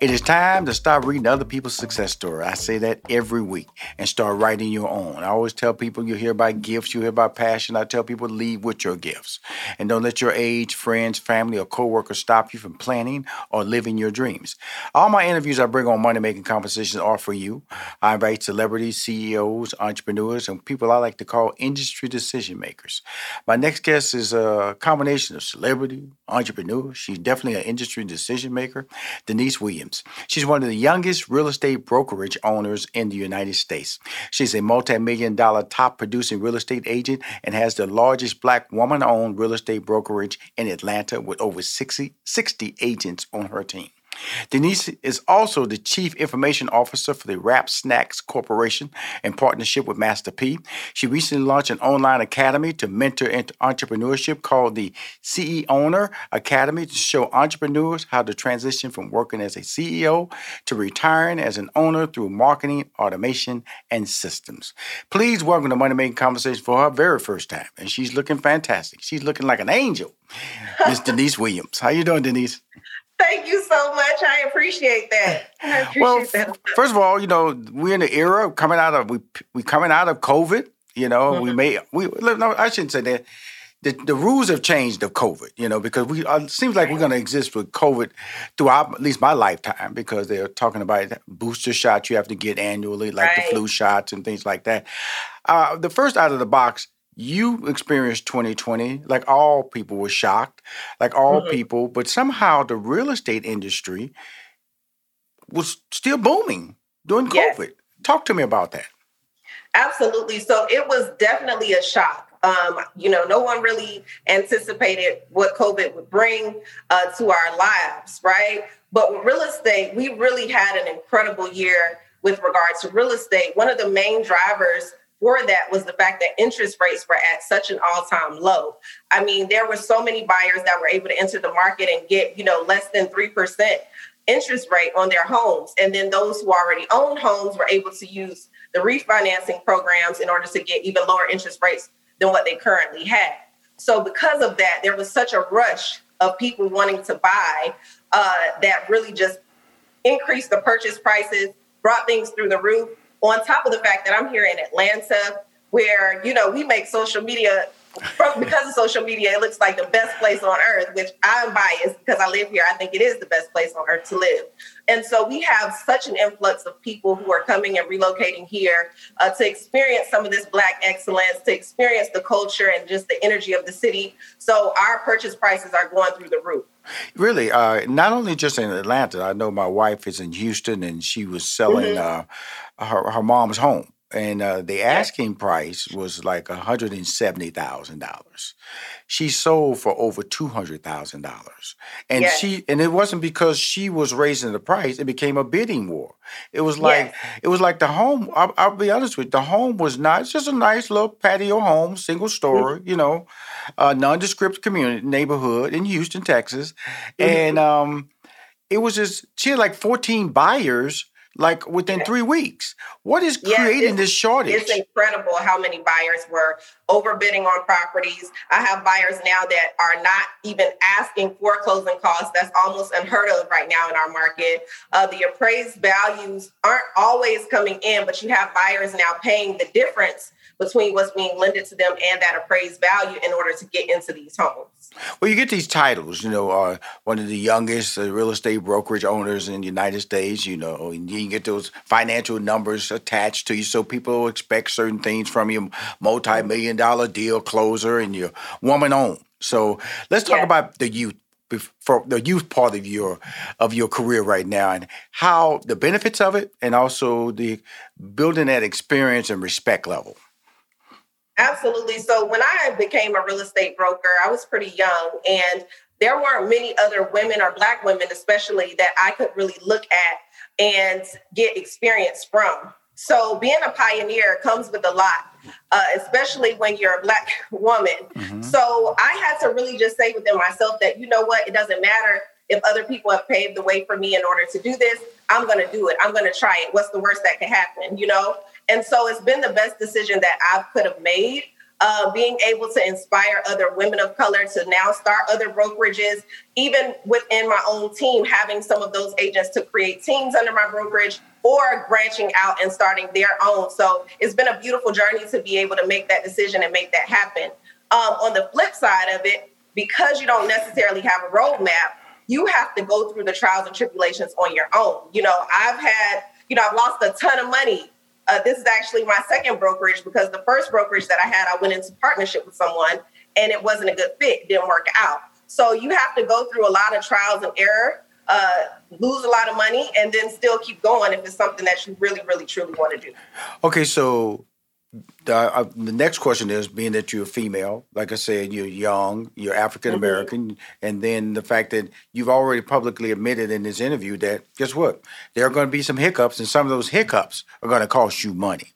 It is time to stop reading other people's success story. I say that every week and start writing your own. I always tell people you hear about gifts, you hear about passion. I tell people leave with your gifts. And don't let your age, friends, family, or coworkers stop you from planning or living your dreams. All my interviews I bring on Money Making Conversations are for you. I invite celebrities, CEOs, entrepreneurs, and people I like to call industry decision makers. My next guest is a combination of celebrity, entrepreneur. She's definitely an industry decision maker. Denise Williams. She's one of the youngest real estate brokerage owners in the United States. She's a multi million dollar top producing real estate agent and has the largest black woman owned real estate brokerage in Atlanta with over 60, 60 agents on her team. Denise is also the Chief Information Officer for the Rap Snacks Corporation in partnership with Master P. She recently launched an online academy to mentor into entrepreneurship called the CE Owner Academy to show entrepreneurs how to transition from working as a CEO to retiring as an owner through marketing, automation, and systems. Please welcome to Money Making Conversation for her very first time. And she's looking fantastic. She's looking like an angel. Miss Denise Williams. How you doing, Denise? Thank you so much. I appreciate that. I appreciate well, that. first of all, you know, we're in the era coming out of we we coming out of COVID. You know, mm-hmm. we may we no, I shouldn't say that. The, the rules have changed of COVID, you know, because we uh, it seems like we're going to exist with COVID throughout at least my lifetime because they're talking about booster shots you have to get annually, like right. the flu shots and things like that. Uh, the first out of the box, you experienced 2020 like all people were shocked like all mm-hmm. people but somehow the real estate industry was still booming during covid yes. talk to me about that absolutely so it was definitely a shock um, you know, no one really anticipated what COVID would bring uh, to our lives, right? But with real estate, we really had an incredible year with regards to real estate. One of the main drivers for that was the fact that interest rates were at such an all-time low. I mean, there were so many buyers that were able to enter the market and get, you know, less than 3% interest rate on their homes. And then those who already owned homes were able to use the refinancing programs in order to get even lower interest rates than what they currently had. So because of that, there was such a rush of people wanting to buy uh, that really just increased the purchase prices, brought things through the roof on top of the fact that I'm here in Atlanta, where you know we make social media because of social media, it looks like the best place on earth, which I'm biased because I live here. I think it is the best place on earth to live. And so we have such an influx of people who are coming and relocating here uh, to experience some of this Black excellence, to experience the culture and just the energy of the city. So our purchase prices are going through the roof. Really, uh, not only just in Atlanta. I know my wife is in Houston, and she was selling mm-hmm. uh, her her mom's home and uh, the asking price was like $170,000. She sold for over $200,000. And yes. she and it wasn't because she was raising the price, it became a bidding war. It was like yes. it was like the home I'll, I'll, be honest with you, the home was not just a nice little patio home, single story, mm-hmm. you know, a nondescript community neighborhood in Houston, Texas. Mm-hmm. And um it was just she had like 14 buyers like within three weeks. What is creating this shortage? It's incredible how many buyers were overbidding on properties. I have buyers now that are not even asking for closing costs. That's almost unheard of right now in our market. Uh, the appraised values aren't always coming in, but you have buyers now paying the difference between what's being lended to them and that appraised value in order to get into these homes. Well, you get these titles, you know, uh, one of the youngest uh, real estate brokerage owners in the United States, you know, and you get those financial numbers attached to you. So people expect certain things from you multi million dollar deal closer and your woman owned. So let's talk about the youth for the youth part of your of your career right now and how the benefits of it and also the building that experience and respect level Absolutely. So when I became a real estate broker, I was pretty young and there weren't many other women or Black women, especially, that I could really look at and get experience from. So being a pioneer comes with a lot, uh, especially when you're a Black woman. Mm-hmm. So I had to really just say within myself that, you know what, it doesn't matter if other people have paved the way for me in order to do this. I'm going to do it. I'm going to try it. What's the worst that could happen, you know? And so it's been the best decision that I could have made uh, being able to inspire other women of color to now start other brokerages, even within my own team, having some of those agents to create teams under my brokerage or branching out and starting their own. So it's been a beautiful journey to be able to make that decision and make that happen. Um, on the flip side of it, because you don't necessarily have a roadmap, you have to go through the trials and tribulations on your own. You know, I've had, you know, I've lost a ton of money uh, this is actually my second brokerage because the first brokerage that I had, I went into partnership with someone and it wasn't a good fit, it didn't work out. So you have to go through a lot of trials and error, uh, lose a lot of money, and then still keep going if it's something that you really, really, truly want to do. Okay, so uh, the, next question is being that you're a female, like I said, you're young, you're African American, mm-hmm. and then the fact that you've already publicly admitted in this interview that guess what? There are going to be some hiccups, and some of those hiccups are going to cost you money.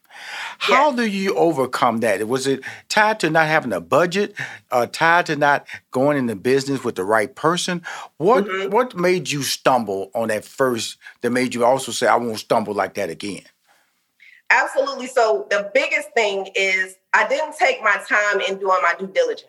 How yeah. do you overcome that? Was it tied to not having a budget, uh, tied to not going into business with the right person? What mm-hmm. what made you stumble on that first? That made you also say, "I won't stumble like that again." Absolutely. So the biggest thing is I didn't take my time in doing my due diligence.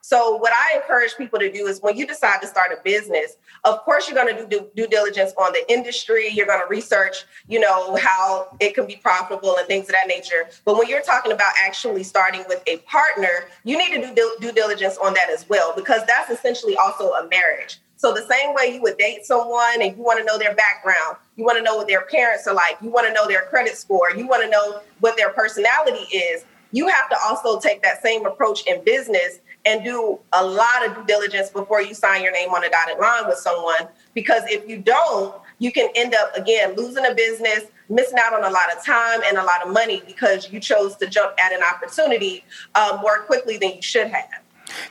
So what I encourage people to do is when you decide to start a business, of course you're going to do due diligence on the industry. You're going to research, you know, how it can be profitable and things of that nature. But when you're talking about actually starting with a partner, you need to do due diligence on that as well because that's essentially also a marriage. So the same way you would date someone and you want to know their background, you want to know what their parents are like, you want to know their credit score, you want to know what their personality is. You have to also take that same approach in business and do a lot of due diligence before you sign your name on a dotted line with someone. Because if you don't, you can end up again losing a business, missing out on a lot of time and a lot of money because you chose to jump at an opportunity um, more quickly than you should have.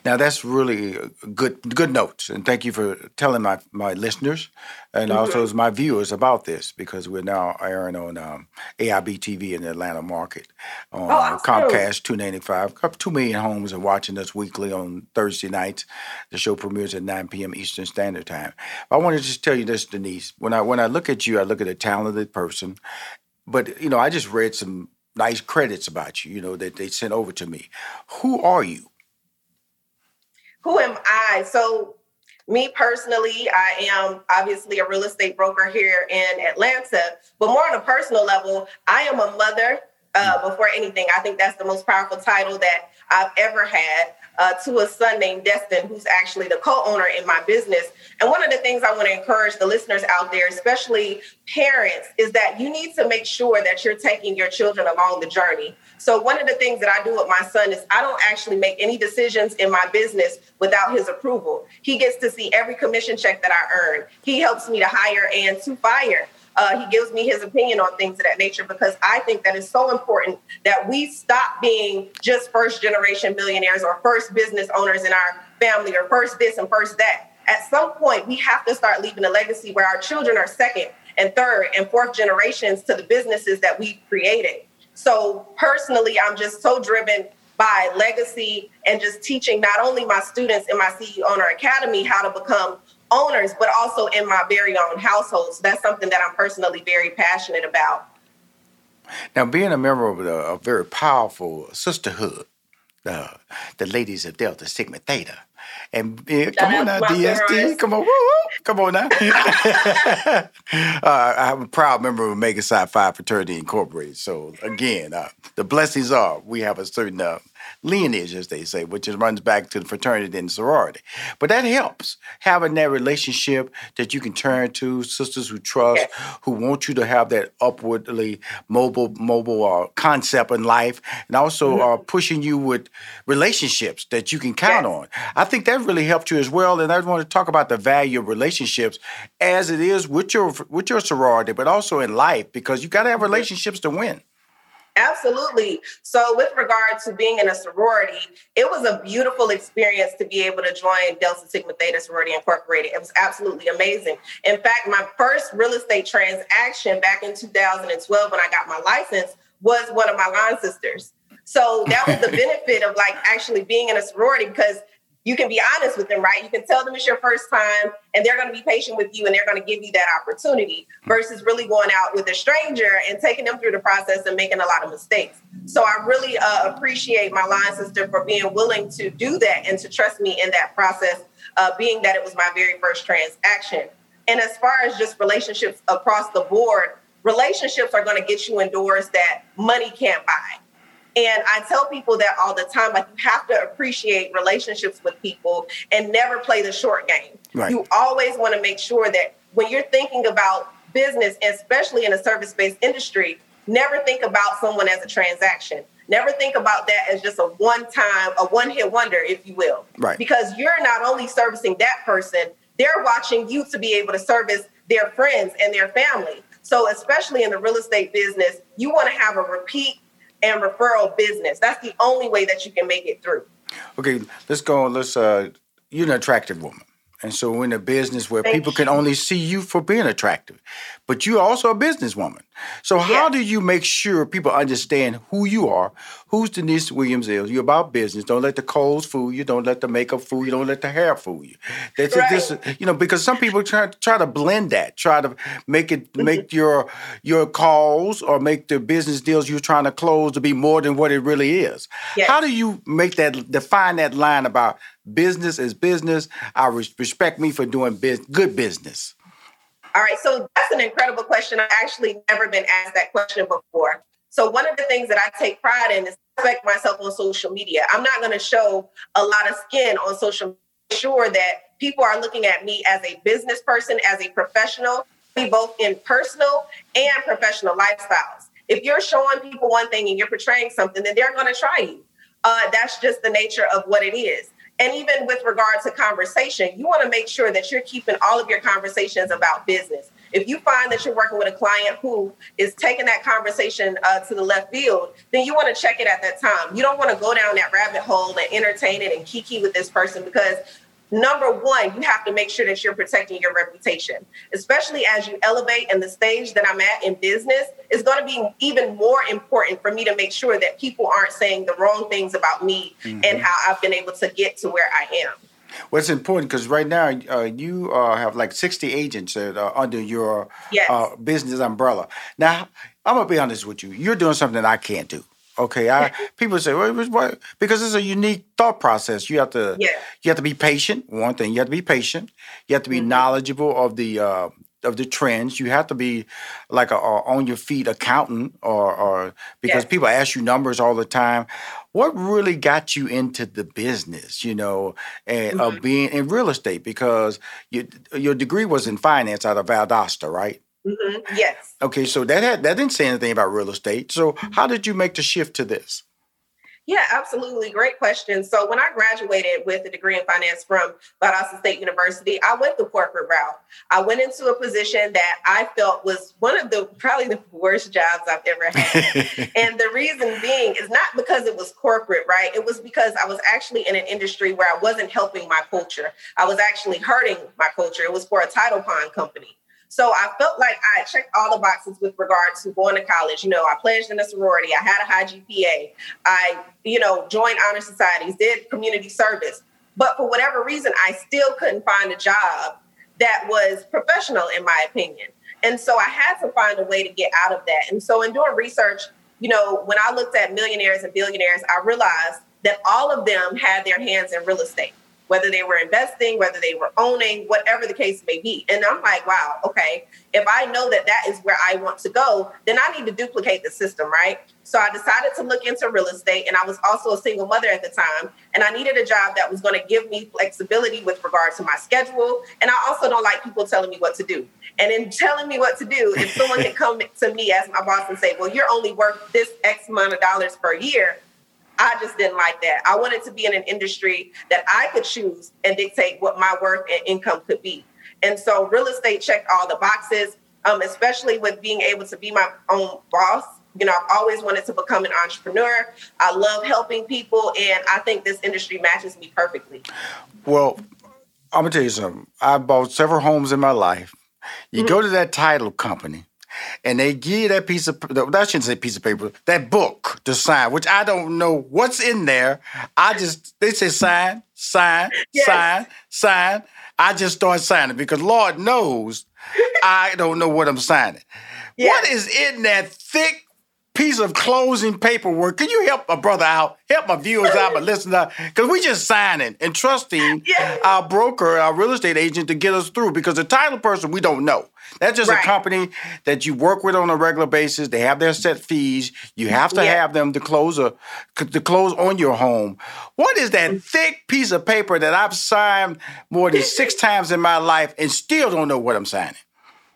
Now that's really good good notes, and thank you for telling my my listeners and mm-hmm. also as my viewers about this because we're now airing on um, AIB TV in the Atlanta market on oh, Comcast two ninety five. Two million homes are watching us weekly on Thursday nights. The show premieres at nine p.m. Eastern Standard Time. I want to just tell you this, Denise. When I when I look at you, I look at a talented person, but you know I just read some nice credits about you. You know that they sent over to me. Who are you? Who am I? So, me personally, I am obviously a real estate broker here in Atlanta, but more on a personal level, I am a mother uh, before anything. I think that's the most powerful title that I've ever had uh, to a son named Destin, who's actually the co owner in my business. And one of the things I want to encourage the listeners out there, especially parents, is that you need to make sure that you're taking your children along the journey. So, one of the things that I do with my son is I don't actually make any decisions in my business without his approval. He gets to see every commission check that I earn, he helps me to hire and to fire. Uh, he gives me his opinion on things of that nature because I think that is so important that we stop being just first generation millionaires or first business owners in our family or first this and first that. At some point, we have to start leaving a legacy where our children are second and third and fourth generations to the businesses that we've created. So, personally, I'm just so driven by legacy and just teaching not only my students in my CEO Owner Academy how to become owners, but also in my very own household. So that's something that I'm personally very passionate about. Now, being a member of a, a very powerful sisterhood, uh, the ladies of Delta Sigma Theta, and uh, come on now, DSD, come on, woo, woo, come on now. uh, I'm a proud member of Omega Psi Phi Fraternity Incorporated. So again, uh, the blessings are we have a certain uh, lineage, as they say, which runs back to the fraternity and sorority. But that helps having that relationship that you can turn to, sisters who trust, yes. who want you to have that upwardly mobile, mobile uh, concept in life, and also mm-hmm. uh, pushing you with relationships that you can count yes. on. I think that really helped you as well. And I want to talk about the value of relationships as it is with your with your sorority, but also in life, because you got to have relationships to win. Absolutely. So, with regard to being in a sorority, it was a beautiful experience to be able to join Delta Sigma Theta Sorority Incorporated. It was absolutely amazing. In fact, my first real estate transaction back in 2012 when I got my license was one of my line sisters. So, that was the benefit of like actually being in a sorority because you can be honest with them, right? You can tell them it's your first time and they're going to be patient with you and they're going to give you that opportunity versus really going out with a stranger and taking them through the process and making a lot of mistakes. So I really uh, appreciate my line sister for being willing to do that and to trust me in that process, uh, being that it was my very first transaction. And as far as just relationships across the board, relationships are going to get you in doors that money can't buy and I tell people that all the time like, you have to appreciate relationships with people and never play the short game. Right. You always want to make sure that when you're thinking about business, especially in a service based industry, never think about someone as a transaction. Never think about that as just a one time, a one hit wonder, if you will. Right. Because you're not only servicing that person, they're watching you to be able to service their friends and their family. So, especially in the real estate business, you want to have a repeat and referral business. That's the only way that you can make it through. Okay, let's go. Let's. Uh, you're an attractive woman. And so we're in a business where Thank people you. can only see you for being attractive. But you're also a businesswoman. So how Yeah. do you make sure people understand who you are, who's Denise Williams is? You're about business. Don't let the clothes fool you. Don't let the makeup fool you. Don't let the hair fool you. That's Right. this, you know, because some people try try to blend that, try to make it make your your calls or make the business deals you're trying to close to be more than what it really is. Yes. How do you make that define that line about business is business? I res- respect me for doing biz- good business. All right, so that's an incredible question. I've actually never been asked that question before. So one of the things that I take pride in is respect myself on social media. I'm not going to show a lot of skin on social media. Sure that people are looking at me as a business person, as a professional, be both in personal and professional lifestyles. If you're showing people one thing and you're portraying something, then they're going to try you. Uh, that's just the nature of what it is. And even with regard to conversation, you want to make sure that you're keeping all of your conversations about business. If you find that you're working with a client who is taking that conversation uh, to the left field, then you want to check it at that time. You don't want to go down that rabbit hole and entertain it and kiki with this person because number one, you have to make sure that you're protecting your reputation, especially as you elevate and the stage that I'm at in business is going to be even more important for me to make sure that people aren't saying the wrong things about me and how I've been able to get to where I am. Well, it's important because right now uh, you uh, have like 60 agents that are under your Yes. uh, business umbrella. Now, I'm gonna be honest with you. You're doing something that I can't do. Okay, I people say, well, what-? Because it's a unique thought process. You have to, Yeah. you have to be patient. One thing, you have to be patient. You have to be Mhm. knowledgeable of the uh, of the trends. You have to be like a, a on your feet accountant, or or because Yes. people ask you numbers all the time. What really got you into the business? You know, and of being in real estate because you, your degree was in finance out of Valdosta, right? Mhm. Yes. Okay, so that had that didn't say anything about real estate. So how did you make the shift to this? Yeah, absolutely. Great question. So when I graduated with a degree in finance from Valdosta State University, I went the corporate route. I went into a position that I felt was one of the probably the worst jobs I've ever had. and the reason being is not because it was corporate, right? It was because I was actually in an industry where I wasn't helping my culture. I was actually hurting my culture. It was for a title pawn company. So I felt like I checked all the boxes with regard to going to college. You know, I pledged in a sorority. I had a high GPA. I, you know, joined honor societies, did community service. But for whatever reason, I still couldn't find a job that was professional, in my opinion. And so I had to find a way to get out of that. And so in doing research, you know, when I looked at millionaires and billionaires, I realized that all of them had their hands in real estate whether they were investing, whether they were owning, whatever the case may be. And I'm like, wow, okay, if I know that that is where I want to go, then I need to duplicate the system, right? So I decided to look into real estate, and I was also a single mother at the time, and I needed a job that was going to give me flexibility with regard to my schedule. And I also don't like people telling me what to do. And in telling me what to do, if someone can come to me as my boss and say, well, you're only worth this X amount of dollars per year, I just didn't like that. I wanted to be in an industry that I could choose and dictate what my worth and income could be. And so real estate checked all the boxes, um, especially with being able to be my own boss, You know, I've always wanted to become an entrepreneur. I love helping people, and I think this industry matches me perfectly. Well, I'm gonna tell you something. I bought several homes in my life. You mm-hmm. go to that title company, and they give that piece of I shouldn't say piece of paper, that book to sign, which I don't know what's in there. I just they say sign, sign, yes. sign, sign. I just start signing because Lord knows I don't know what I'm signing. Yes. What is in that thick piece of closing paperwork. Can you help a brother out? Help my viewers out, my listeners Because we just signing and trusting yeah. our broker, our real estate agent to get us through. Because the title person, we don't know. That's just right. a company that you work with on a regular basis. They have their set fees. You have to yeah. have them to close a to close on your home. What is that mm. thick piece of paper that I've signed more than six times in my life and still don't know what I'm signing?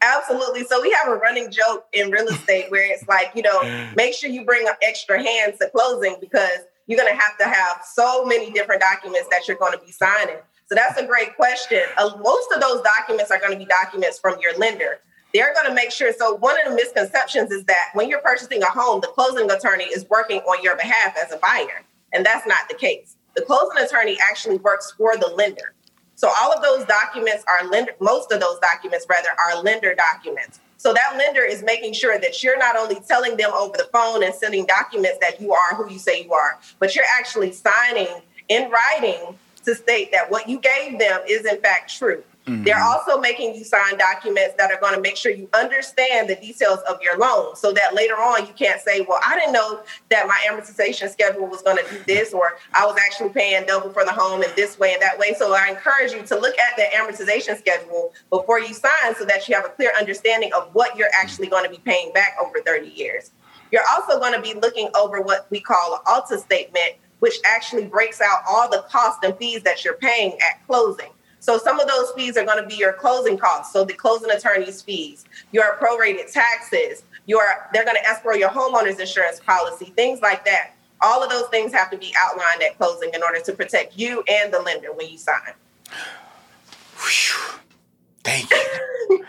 Absolutely. So we have a running joke in real estate where it's like, you know, make sure you bring up extra hands to closing because you're going to have to have so many different documents that you're going to be signing. So that's a great question. Uh, most of those documents are going to be documents from your lender. They're going to make sure. So one of the misconceptions is that when you're purchasing a home, the closing attorney is working on your behalf as a buyer, and that's not the case. The closing attorney actually works for the lender. So all of those documents are lender, most of those documents rather are lender documents. So that lender is making sure that you're not only telling them over the phone and sending documents that you are who you say you are, but you're actually signing in writing to state that what you gave them is in fact true. Mm-hmm. They're also making you sign documents that are going to make sure you understand the details of your loan so that later on you can't say, well, I didn't know that my amortization schedule was going to do this, or I was actually paying double for the home in this way and that way. So I encourage you to look at the amortization schedule before you sign so that you have a clear understanding of what you're actually going to be paying back over 30 years. You're also going to be looking over what we call an ALTA statement, which actually breaks out all the costs and fees that you're paying at closing. So some of those fees are going to be your closing costs. So the closing attorney's fees, your prorated taxes, your they're going to escrow your homeowner's insurance policy, things like that. All of those things have to be outlined at closing in order to protect you and the lender when you sign. Whew. Thank you,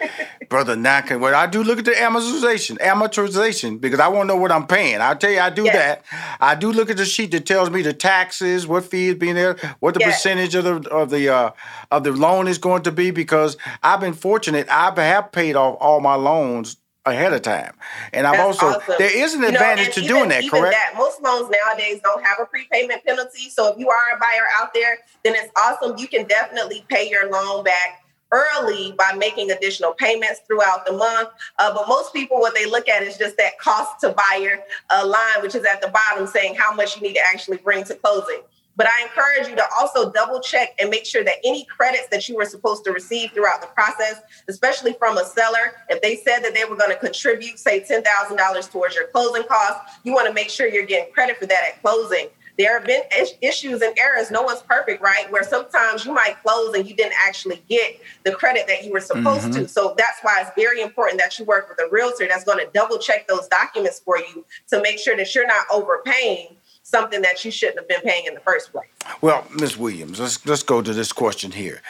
brother Knocking. Well, I do look at the amortization, amortization, because I want to know what I'm paying. I'll tell you, I do yes. that. I do look at the sheet that tells me the taxes, what fees being there, what the yes. percentage of the of the uh, of the loan is going to be. Because I've been fortunate, I have paid off all my loans ahead of time. And I've That's also awesome. there is an advantage know, to even, doing that, correct? That, most loans nowadays don't have a prepayment penalty. So if you are a buyer out there, then it's awesome. You can definitely pay your loan back early by making additional payments throughout the month. Uh, but most people, what they look at is just that cost to buyer uh, line, which is at the bottom saying how much you need to actually bring to closing. But I encourage you to also double check and make sure that any credits that you were supposed to receive throughout the process, especially from a seller, if they said that they were going to contribute, say, $10,000 towards your closing costs, you want to make sure you're getting credit for that at closing there have been issues and errors. No one's perfect, right? Where sometimes you might close and you didn't actually get the credit that you were supposed mm-hmm. to. So that's why it's very important that you work with a realtor that's going to double check those documents for you to make sure that you're not overpaying something that you shouldn't have been paying in the first place. Well, Ms. Williams, let's let's go to this question here.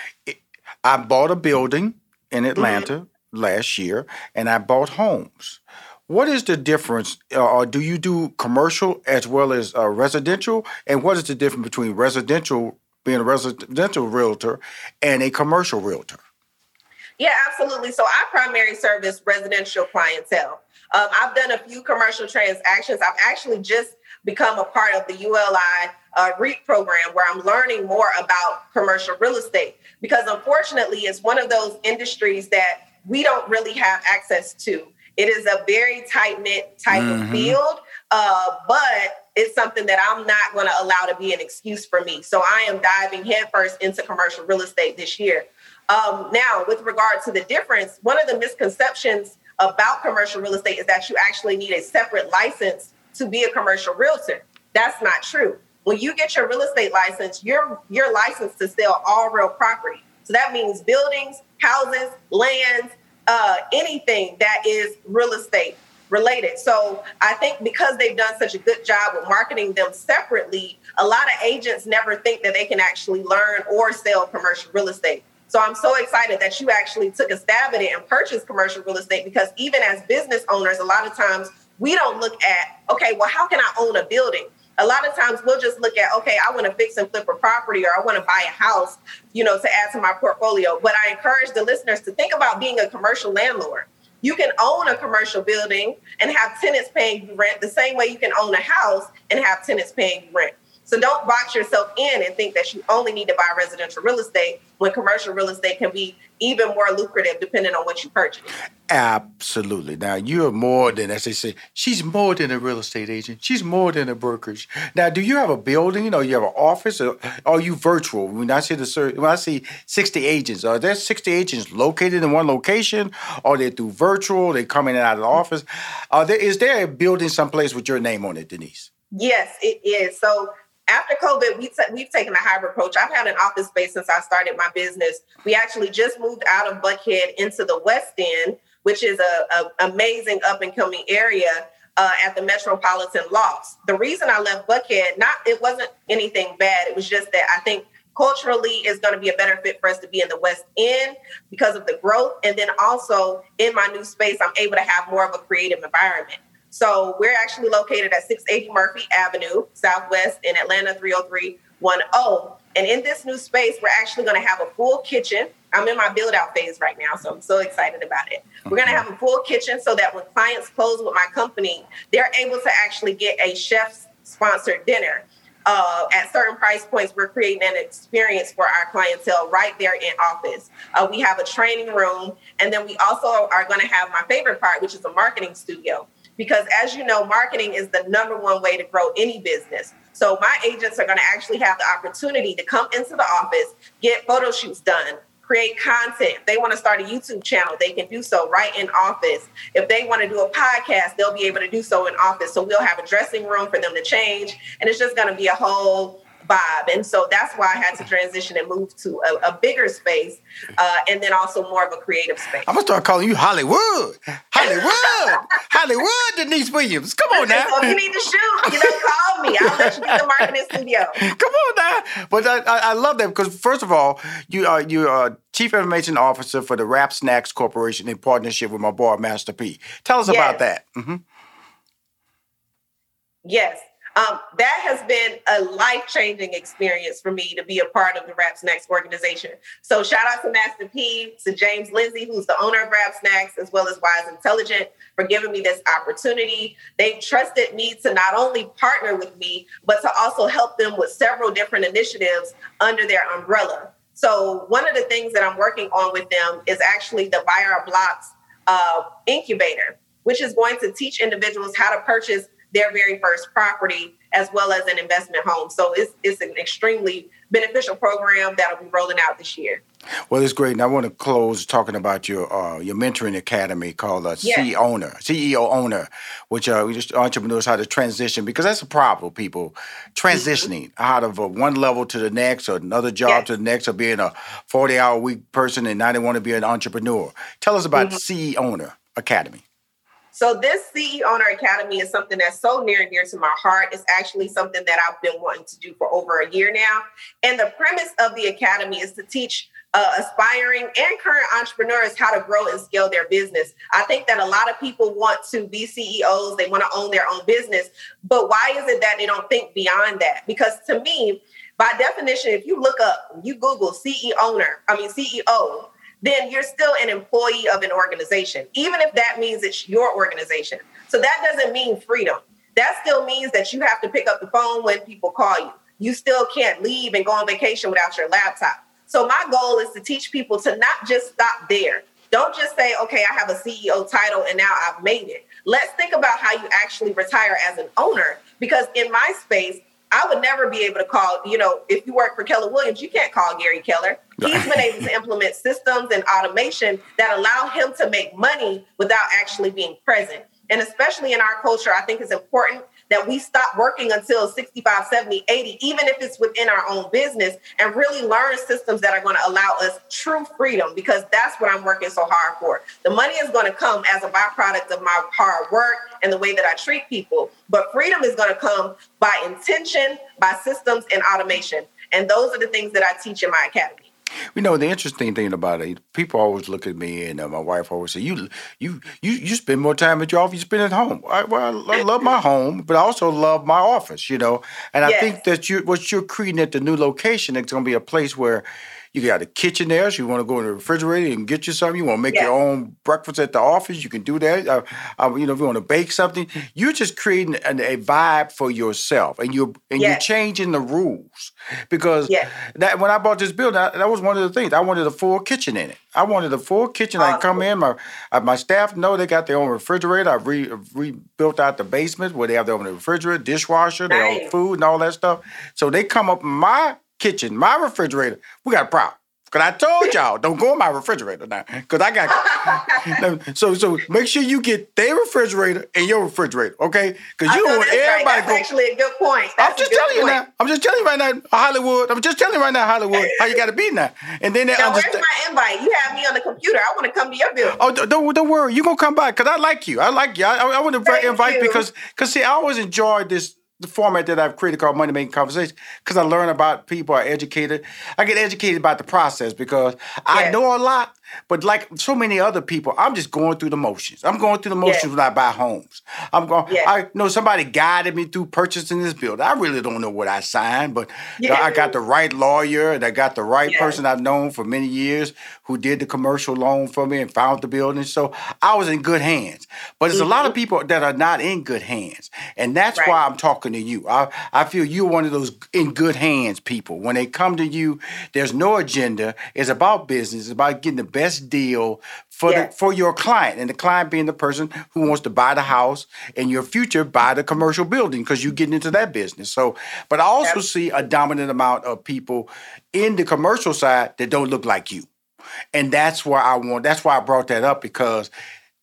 I bought a building in Atlanta mm-hmm. last year, and I bought homes. What is the difference? Uh, do you do commercial as well as uh, residential? And what is the difference between residential, being a residential realtor, and a commercial realtor? Yeah, absolutely. So I primarily service residential clientele. Um, I've done a few commercial transactions. I've actually just become a part of the ULI uh, REAP program where I'm learning more about commercial real estate because unfortunately, it's one of those industries that we don't really have access to. It is a very tight knit type mm-hmm. of field, uh, but it's something that I'm not going to allow to be an excuse for me. So I am diving headfirst into commercial real estate this year. Um, now, with regard to the difference, one of the misconceptions about commercial real estate is that you actually need a separate license to be a commercial realtor. That's not true. When you get your real estate license, you're you're licensed to sell all real property. So that means buildings, houses, lands, uh, anything that is real estate related. So I think because they've done such a good job with marketing them separately, a lot of agents never think that they can actually learn or sell commercial real estate. So I'm so excited that you actually took a stab at it and purchased commercial real estate because even as business owners, a lot of times we don't look at, okay, well, how can I own a building? A lot of times we'll just look at, okay, I want to fix and flip a property or I want to buy a house, you know, to add to my portfolio. But I encourage the listeners to think about being a commercial landlord. You can own a commercial building and have tenants paying rent the same way you can own a house and have tenants paying rent. So don't box yourself in and think that you only need to buy residential real estate when commercial real estate can be even more lucrative depending on what you purchase. Absolutely. Now you're more than, as they say, she's more than a real estate agent. She's more than a brokerage. Now, do you have a building? You know, you have an office, or are you virtual? When I see the when I see 60 agents, are there 60 agents located in one location? Are they through virtual? They come in and out of the office? Are there is there a building someplace with your name on it, Denise? Yes, it is. So after COVID, we t- we've taken a hybrid approach. I've had an office space since I started my business. We actually just moved out of Buckhead into the West End, which is a, a amazing up and coming area uh, at the Metropolitan Lofts. The reason I left Buckhead, not it wasn't anything bad. It was just that I think culturally is going to be a better fit for us to be in the West End because of the growth, and then also in my new space, I'm able to have more of a creative environment. So we're actually located at 680 Murphy Avenue, Southwest in Atlanta 30310. And in this new space, we're actually going to have a full kitchen. I'm in my build out phase right now, so I'm so excited about it. We're going to have a full kitchen so that when clients close with my company, they're able to actually get a chef sponsored dinner. Uh, at certain price points, we're creating an experience for our clientele right there in office. Uh, we have a training room, and then we also are going to have my favorite part, which is a marketing studio because as you know, marketing is the number one way to grow any business. So my agents are going to actually have the opportunity to come into the office, get photo shoots done, create content. If they want to start a YouTube channel, they can do so right in office. If they want to do a podcast, they'll be able to do so in office. So we'll have a dressing room for them to change, and it's just going to be a whole vibe. And so that's why I had to transition and move to a, a bigger space uh, and then also more of a creative space. I'm going to start calling you Hollywood. Hollywood. Hollywood, Denise Williams. Come on now. So if you need to shoot, you know, call me. I'll let you be the marketing studio. Come on now. But I, I love that because, first of all, you are, you are Chief Information Officer for the Rap Snacks Corporation in partnership with my boy, Master P. Tell us yes. about that. Mm-hmm. Yes. Um, that has been a life changing experience for me to be a part of the Rap Snacks organization. So, shout out to Master P, to James Lindsay, who's the owner of Rap Snacks, as well as Wise Intelligent, for giving me this opportunity. They've trusted me to not only partner with me, but to also help them with several different initiatives under their umbrella. So, one of the things that I'm working on with them is actually the Buyer Blocks uh, incubator, which is going to teach individuals how to purchase their very first property as well as an investment home. So it's, it's an extremely beneficial program that'll be rolling out this year. Well, it's great. And I want to close talking about your uh, your mentoring academy called uh, yes. CEO Owner, CEO Owner, which uh, we just entrepreneurs how to transition because that's a problem. People transitioning mm-hmm. out of uh, one level to the next, or another job yes. to the next, or being a forty hour week person, and now they want to be an entrepreneur. Tell us about mm-hmm. CEO Owner Academy. So this CE Owner Academy is something that's so near and dear to my heart. It's actually something that I've been wanting to do for over a year now. And the premise of the academy is to teach uh, aspiring and current entrepreneurs how to grow and scale their business. I think that a lot of people want to be CEOs, they want to own their own business, but why is it that they don't think beyond that? Because to me, by definition, if you look up, you Google CEO owner, I mean CEO, then you're still an employee of an organization, even if that means it's your organization. So that doesn't mean freedom. That still means that you have to pick up the phone when people call you. You still can't leave and go on vacation without your laptop. So my goal is to teach people to not just stop there. Don't just say, okay, I have a CEO title and now I've made it. Let's think about how you actually retire as an owner. Because in my space, I would never be able to call, you know, if you work for Keller Williams, you can't call Gary Keller. He's been able to implement systems and automation that allow him to make money without actually being present. And especially in our culture, I think it's important that we stop working until 65, 70, 80, even if it's within our own business, and really learn systems that are going to allow us true freedom because that's what I'm working so hard for. The money is going to come as a byproduct of my hard work and the way that I treat people, but freedom is going to come by intention, by systems, and automation. And those are the things that I teach in my academy. You know the interesting thing about it, people always look at me, and uh, my wife always say, "You, you, you, you spend more time at your office. You spend at home." I, well, I love my home, but I also love my office. You know, and yes. I think that you, what you're creating at the new location, it's going to be a place where you got a kitchen there, so you want to go in the refrigerator and get you something. You want to make yeah. your own breakfast at the office, you can do that. Uh, uh, you know, if you want to bake something, you're just creating a, a vibe for yourself, and you're and you're changing the rules because that when I bought this building, I, that was one of the things I wanted a full kitchen in it. I wanted a full kitchen. Awesome. I come in, my uh, my staff know they got their own refrigerator. I re, rebuilt out the basement where they have their own refrigerator, dishwasher, nice. their own food, and all that stuff. So they come up in my kitchen, my refrigerator, we got a problem. Cause I told y'all don't go in my refrigerator now. Cause I got so so make sure you get their refrigerator and your refrigerator, okay? Cause you don't want everybody. Right. That's go, actually a good point. That's I'm just telling point. you now. I'm just telling you right now, Hollywood. I'm just telling you right now, Hollywood, how you got to be now. And then they now, understand. where's my invite? You have me on the computer. I want to come to your building. Oh, don't don't worry. You gonna come by? Cause I like you. I like you. I, I want to invite you. because because see, I always enjoyed this the format that I've created called Money Making Conversation because I learn about people, are educated. I get educated about the process because yes. I know a lot, but like so many other people, I'm just going through the motions. I'm going through the motions when I buy homes. I'm going. I know somebody guided me through purchasing this building. I really don't know what I signed, but I got the right lawyer and I got the right person I've known for many years who did the commercial loan for me and found the building. So I was in good hands. But there's mm-hmm. a lot of mm-hmm. people that are not in good hands, and that's right. why I'm talking to you. I I feel you're one of those in good hands people. When they come to you, there's no agenda. It's about business. It's about getting the best best deal for yes. the, for your client, and the client being the person who wants to buy the house and your future, buy the commercial building because you're getting into that business. So, but I also yep. see a dominant amount of people in the commercial side that don't look like you, and that's why I want. That's why I brought that up because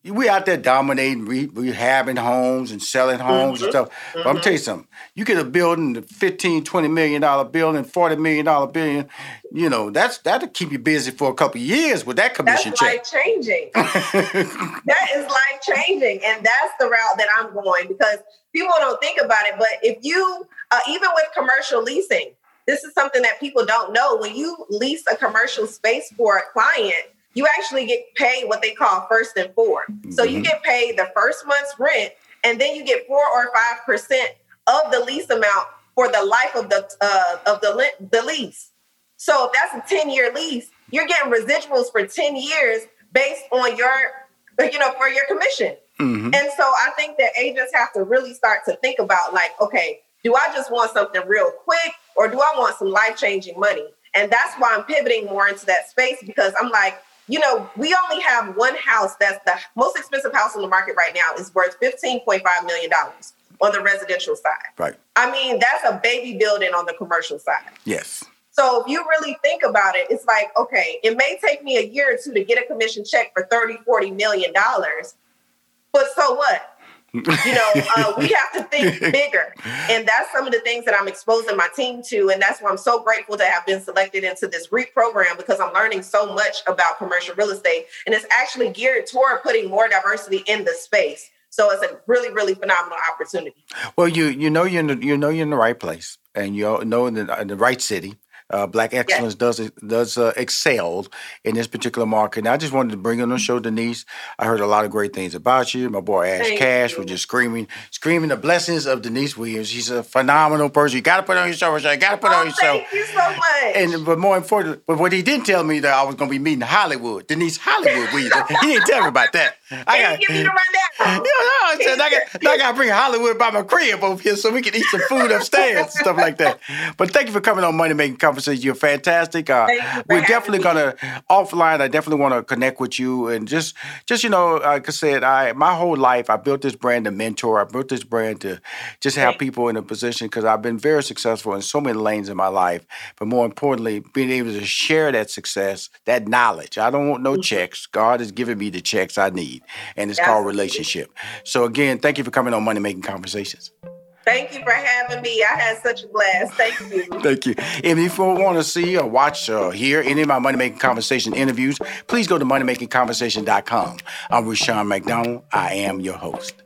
we out there dominating, re- rehabbing homes and selling homes mm-hmm. and stuff. Mm-hmm. But I'm tell you something. You get a building, a 15, 20 million dollar building, 40 million dollar building, you know, that's that'll keep you busy for a couple years with that commission that's check. That's life changing. that is life changing. And that's the route that I'm going because people don't think about it. But if you uh, even with commercial leasing, this is something that people don't know. When you lease a commercial space for a client, you actually get paid what they call first and 4 mm-hmm. So you mm-hmm. get paid the first month's rent, and then you get four or five percent of the lease amount for the life of the uh, of the the lease. So if that's a ten year lease, you're getting residuals for ten years based on your you know for your commission. Mm-hmm. And so I think that agents have to really start to think about like, okay, do I just want something real quick, or do I want some life changing money? And that's why I'm pivoting more into that space because I'm like, you know, we only have one house that's the most expensive house on the market right now is worth $15.5 million on the residential side. Right. I mean, that's a baby building on the commercial side. Yes. So if you really think about it, it's like, okay, it may take me a year or two to get a commission check for 30, 40 million dollars. But so what? You know, uh, we have to think bigger. And that's some of the things that I'm exposing my team to. And that's why I'm so grateful to have been selected into this REAP program because I'm learning so much about commercial real estate. And it's actually geared toward putting more diversity in the space. So it's a really, really phenomenal opportunity. Well, you you know you're in the, you know you're in the right place, and you know in the, in the right city, uh, Black Excellence yes. does does uh, excel in this particular market. And I just wanted to bring on the show, Denise. I heard a lot of great things about you. My boy Ash Thank Cash you. was just screaming, screaming the blessings of Denise Williams. She's a phenomenal person. You got to put on your show, You got to put oh, on your show. Thank you so much. And but more importantly, but what he didn't tell me that I was going to be meeting Hollywood, Denise Hollywood Williams. he didn't tell me about that. I got give me the rundown. Yeah, no, I said I got, I got to bring Hollywood by my crib over here so we can eat some food upstairs and stuff like that. But thank you for coming on Money Making Conversation. You're fantastic. Uh, we're definitely gonna offline. I definitely want to connect with you and just, just you know, like I said, I my whole life I built this brand to mentor. I built this brand to just have people in a position because I've been very successful in so many lanes in my life. But more importantly, being able to share that success, that knowledge. I don't want no mm-hmm. checks. God has given me the checks I need, and it's called relationship. So again, thank you for coming on Money Making Conversations. Thank you for having me. I had such a blast. Thank you. Thank you. And if you want to see or watch or hear any of my Money Making Conversation interviews, please go to moneymakingconversation.com. I'm Rushion McDonald. I am your host.